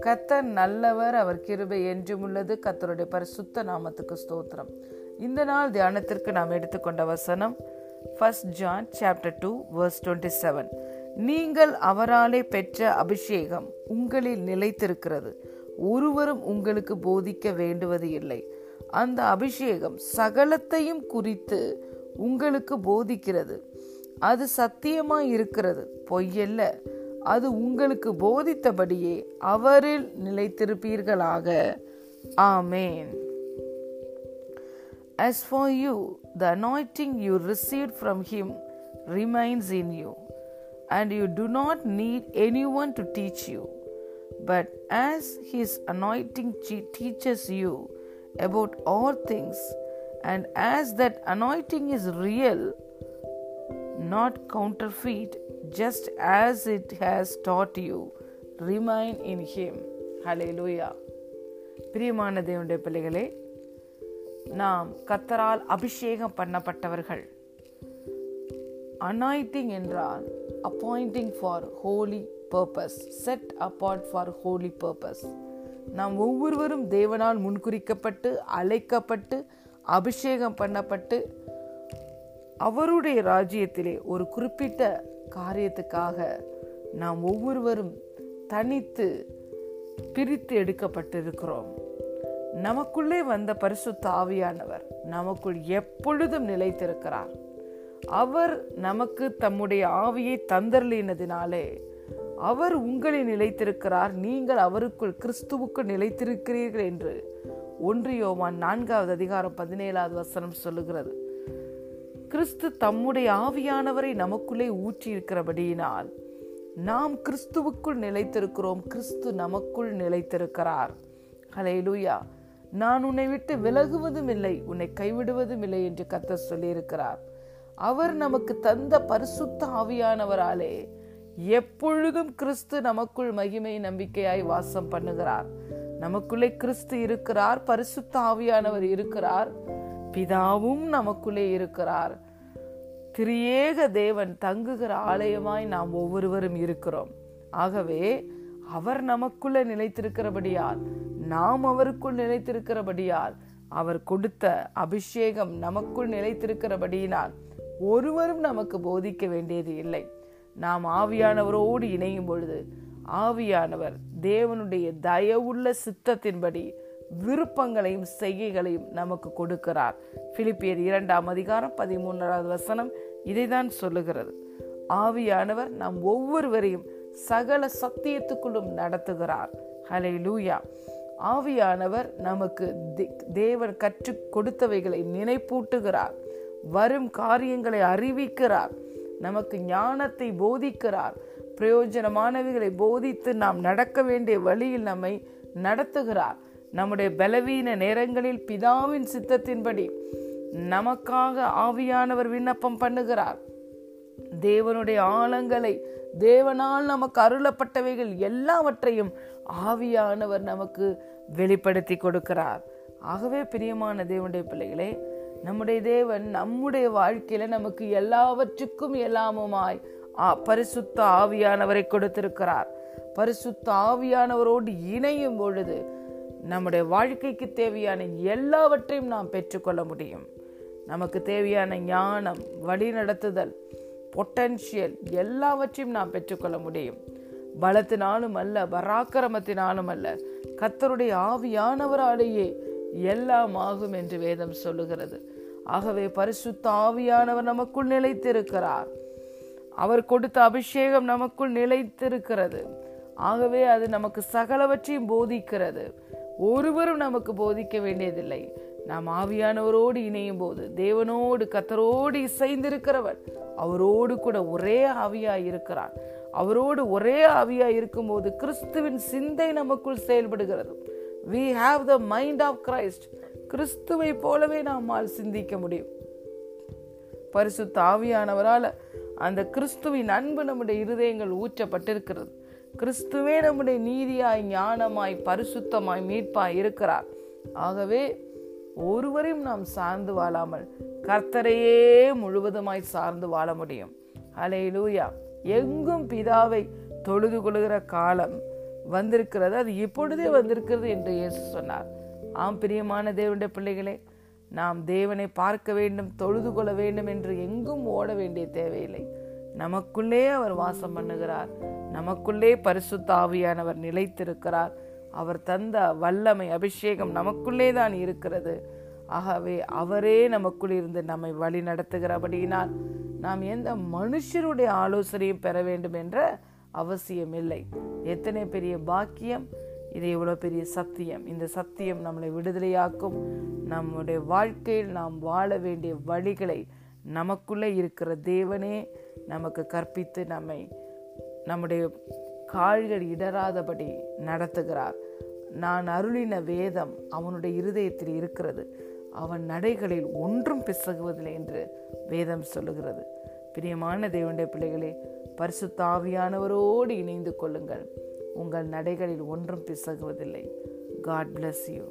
கத்தர் நல்லவர் அவர் கிருபை என்றும் உள்ளது. கத்தருடைய பரிசுத்த நாமத்துக்கு ஸ்தோத்திரம். இந்த நாள் தியானத்திற்கு நாம் எடுத்துக்கொண்ட வசனம் first John chapter two verse twenty seven நீங்கள் அவராலே பெற்ற அபிஷேகம் உங்களில் நிலைத்திருக்கிறது. ஒருவரும் உங்களுக்கு போதிக்க வேண்டுவது இல்லை. அந்த அபிஷேகம் சகலத்தையும் குறித்து உங்களுக்கு போதிக்கிறது. அது சத்தியமாய் இருக்கிறது பொய்யல்ல அது உங்களுக்கு போதித்தபடியே அவரில் நிலைத்திருப்பீர்களாக ஆமேன் As for you, the anointing you received from him remains in you, and you do not need anyone to teach you. But as his anointing teaches you about all things, and as that anointing is real, not counterfeit, just as it has taught you, remain in him. Hallelujah. பிரியமான தேவனுடைய பிள்ளைகளே நாம் கத்தரால் அபிஷேகம் பண்ணப்பட்டவர்கள் anointing என்றால் appointing for holy purpose set apart for holy purpose நாம் ஒவ்வொருவரும் தேவனால் முன்குறிக்கப்பட்டு அழைக்கப்பட்டு அபிஷேகம் பண்ணப்பட்டு அவருடைய ராஜ்யத்திலே ஒரு குறிப்பிட்ட காரியத்துக்காக நாம் ஒவ்வொருவரும் தனித்து பிரித்து எடுக்கப்பட்டிருக்கிறோம். நமக்குள்ளே வந்த பரிசுத்த ஆவியானவர் நமக்குள் எப்பொழுதும் நிலைத்திருக்கிறார். அவர் நமக்கு தம்முடைய ஆவியை தந்தர்லினதினாலே அவர் உங்களில் நிலைத்திருக்கிறார். நீங்கள் அவருக்குள் கிறிஸ்துவுக்குள் நிலைத்திருக்கிறீர்கள் என்று ஒன்று யோவான் நான்காவது அதிகாரம் பதினேழாவது வசனம் சொல்லுகிறது. கிறிஸ்து தம்முடைய ஆவியானவரை நமக்குள்ளே ஊற்றியிருக்கிறபடியினால் நாம் கிறிஸ்துவுக்குள் நிலைத்திருக்கிறோம் கிறிஸ்து நமக்குள் நிலைத்திருக்கிறார். ஹலே லூயா நான் உன்னை விட்டு விலகுவதும் இல்லை உன்னை கைவிடுவதும் இல்லை என்று கத்த சொல்லியிருக்கிறார். அவர் நமக்கு தந்த பரிசுத்த ஆவியானவராலே எப்பொழுதும் கிறிஸ்து நமக்குள் மகிமை நம்பிக்கையாய் வாசம் பண்ணுகிறார். நமக்குள்ளே கிறிஸ்து இருக்கிறார் பரிசுத்த ஆவியானவர் இருக்கிறார். பிதாவும் நமக்குள்ளே இருக்கிறார். திரியேக தேவன் தங்குகிற ஆலயமாய் நாம் ஒவ்வொருவரும் இருக்கிறோம். ஆகவே அவர் நமக்குள்ள நிலைத்திருக்கிறபடியால் நாம் அவருக்குள் நிலைத்திருக்கிறபடியால் அவர் கொடுத்த அபிஷேகம் நமக்குள் நிலைத்திருக்கிறபடியினால் ஒருவரும் நமக்கு போதிக்க வேண்டியது இல்லை. நாம் ஆவியானவரோடு இணையும் பொழுது ஆவியானவர் தேவனுடைய தயவுள்ள சித்தத்தின்படி விருப்பங்களையும் செய்கைகளையும் நமக்கு கொடுக்கிறார். பிலிப்பியர் இரண்டாம் அதிகாரம் பதிமூன்றாவது வசனம் இதைதான் சொல்லுகிறது. ஆவியானவர் நாம் ஒவ்வொருவரையும் சகல சத்தியத்துக்குள்ளும் நடத்துகிறார். ஹலை லூயா ஆவியானவர் நமக்கு தேவன் கற்றுக் கொடுத்தவைகளை நினைப்பூட்டுகிறார். வரும் காரியங்களை அறிவிக்கிறார். நமக்கு ஞானத்தை போதிக்கிறார். பிரயோஜனமானவைகளை போதித்து நாம் நடக்க வேண்டிய வழியில் நம்மை நடத்துகிறார். நம்முடைய பலவீன நேரங்களில் பிதாவின் சித்தத்தின்படி நமக்காக ஆவியானவர் விண்ணப்பம் பண்ணுகிறார். தேவனுடைய ஆழங்களை தேவனால் நமக்கு அருளப்பட்டவைகள் எல்லாவற்றையும் ஆவியானவர் நமக்கு வெளிப்படுத்தி கொடுக்கிறார். ஆகவே பிரியமான தேவனுடைய பிள்ளைகளே நம்முடைய தேவன் நம்முடைய வாழ்க்கையில நமக்கு எல்லாவற்றுக்கும் எல்லாமுமாய் பரிசுத்த ஆவியானவரை கொடுத்திருக்கிறார். பரிசுத்த ஆவியானவரோடு இணையும் பொழுது நம்முடைய வாழ்க்கைக்கு தேவையான எல்லாவற்றையும் நாம் பெற்றுக்கொள்ள முடியும். நமக்கு தேவையான ஞானம் வழிநடத்துதல் பொட்டன்ஷியல் எல்லாவற்றையும் நாம் பெற்றுக்கொள்ள முடியும். பலத்தினாலும் அல்ல பராக்கிரமத்தினாலும் அல்ல கத்தருடைய ஆவியானவராலேயே எல்லாம் ஆகும் என்று வேதம் சொல்லுகிறது. ஆகவே பரிசுத்த ஆவியானவர் நமக்குள் நிலைத்திருக்கிறார். அவர் கொடுத்த அபிஷேகம் நமக்குள் நிலைத்திருக்கிறது. ஆகவே அது நமக்கு சகலவற்றையும் போதிக்கிறது. ஒருவரும் நமக்கு போதிக்க வேண்டியதில்லை. நாம் ஆவியானவரோடு இணையும் போது தேவனோடு கத்தரோடு இசைந்திருக்கிறவர் அவரோடு கூட ஒரே ஆவியாய் இருக்கிறார். அவரோடு ஒரே ஆவியாய் இருக்கும்போது கிறிஸ்துவின் சிந்தை நமக்குள் செயல்படுகிறது. We have the mind of Christ கிறிஸ்துவை போலவே நம்மால் சிந்திக்க முடியும். பரிசுத்த ஆவியானவரால் அந்த கிறிஸ்துவின் அன்பு நம்முடைய இருதயங்கள் ஊற்றப்பட்டிருக்கிறது. கிறிஸ்துவே நம்முடைய நீதியாய் ஞானமாய் பரிசுத்தமாய் மீட்பாய் இருக்கிறார். ஆகவே ஒருவரையும் நாம் சார்ந்து வாழாமல் கர்த்தரையே முழுவதுமாய் சார்ந்து வாழ முடியும். ஹalleluya எங்கும் பிதாவை தொழுது கொள்கிற காலம் வந்திருக்கிறது. அது இப்பொழுதே வந்திருக்கிறது என்று இயேசு சொன்னார். ஆம் பிரியமான தேவனுடைய பிள்ளைகளே நாம் தேவனை பார்க்க வேண்டும் தொழுது கொள்ள வேண்டும் என்று எங்கும் ஓட வேண்டிய தேவையில்லை. நமக்குள்ளே அவர் வாசம் பண்ணுகிறார். நமக்குள்ளே பரிசுத்த ஆவியானவர் நிலைத்திருக்கிறார். அவர் தந்த வல்லமை அபிஷேகம் நமக்குள்ளே தான் இருக்கிறது. ஆகவே அவரே நமக்குள் இருந்து நம்மை வழி நடத்துகிறபடியினால் நாம் எந்த மனுஷருடைய ஆலோசனையும் பெற வேண்டும் என்ற அவசியம் இல்லை. எத்தனை பெரிய பாக்கியம் இது எவ்வளோ பெரிய சத்தியம். இந்த சத்தியம் நம்மளை விடுதலையாக்கும். நம்முடைய வாழ்க்கையில் நாம் வாழ வேண்டிய வழிகளை நமக்குள்ளே இருக்கிற தேவனே நமக்கு கற்பித்து நம்மை நம்முடைய கால்கள் இடராதபடி நடத்துகிறார். நான் அருளின வேதம் அவனுடைய இருதயத்தில் இருக்கிறது. அவன் நடைகளில் ஒன்றும் பிசகுவதில்லை என்று வேதம் சொல்லுகிறது. பிரியமான தேவனுடைய பிள்ளைகளே பரிசுத்தாவியானவரோடு இணைந்து கொள்ளுங்கள். உங்கள் நடைகளில் ஒன்றும் பிசகுவதில்லை. God bless you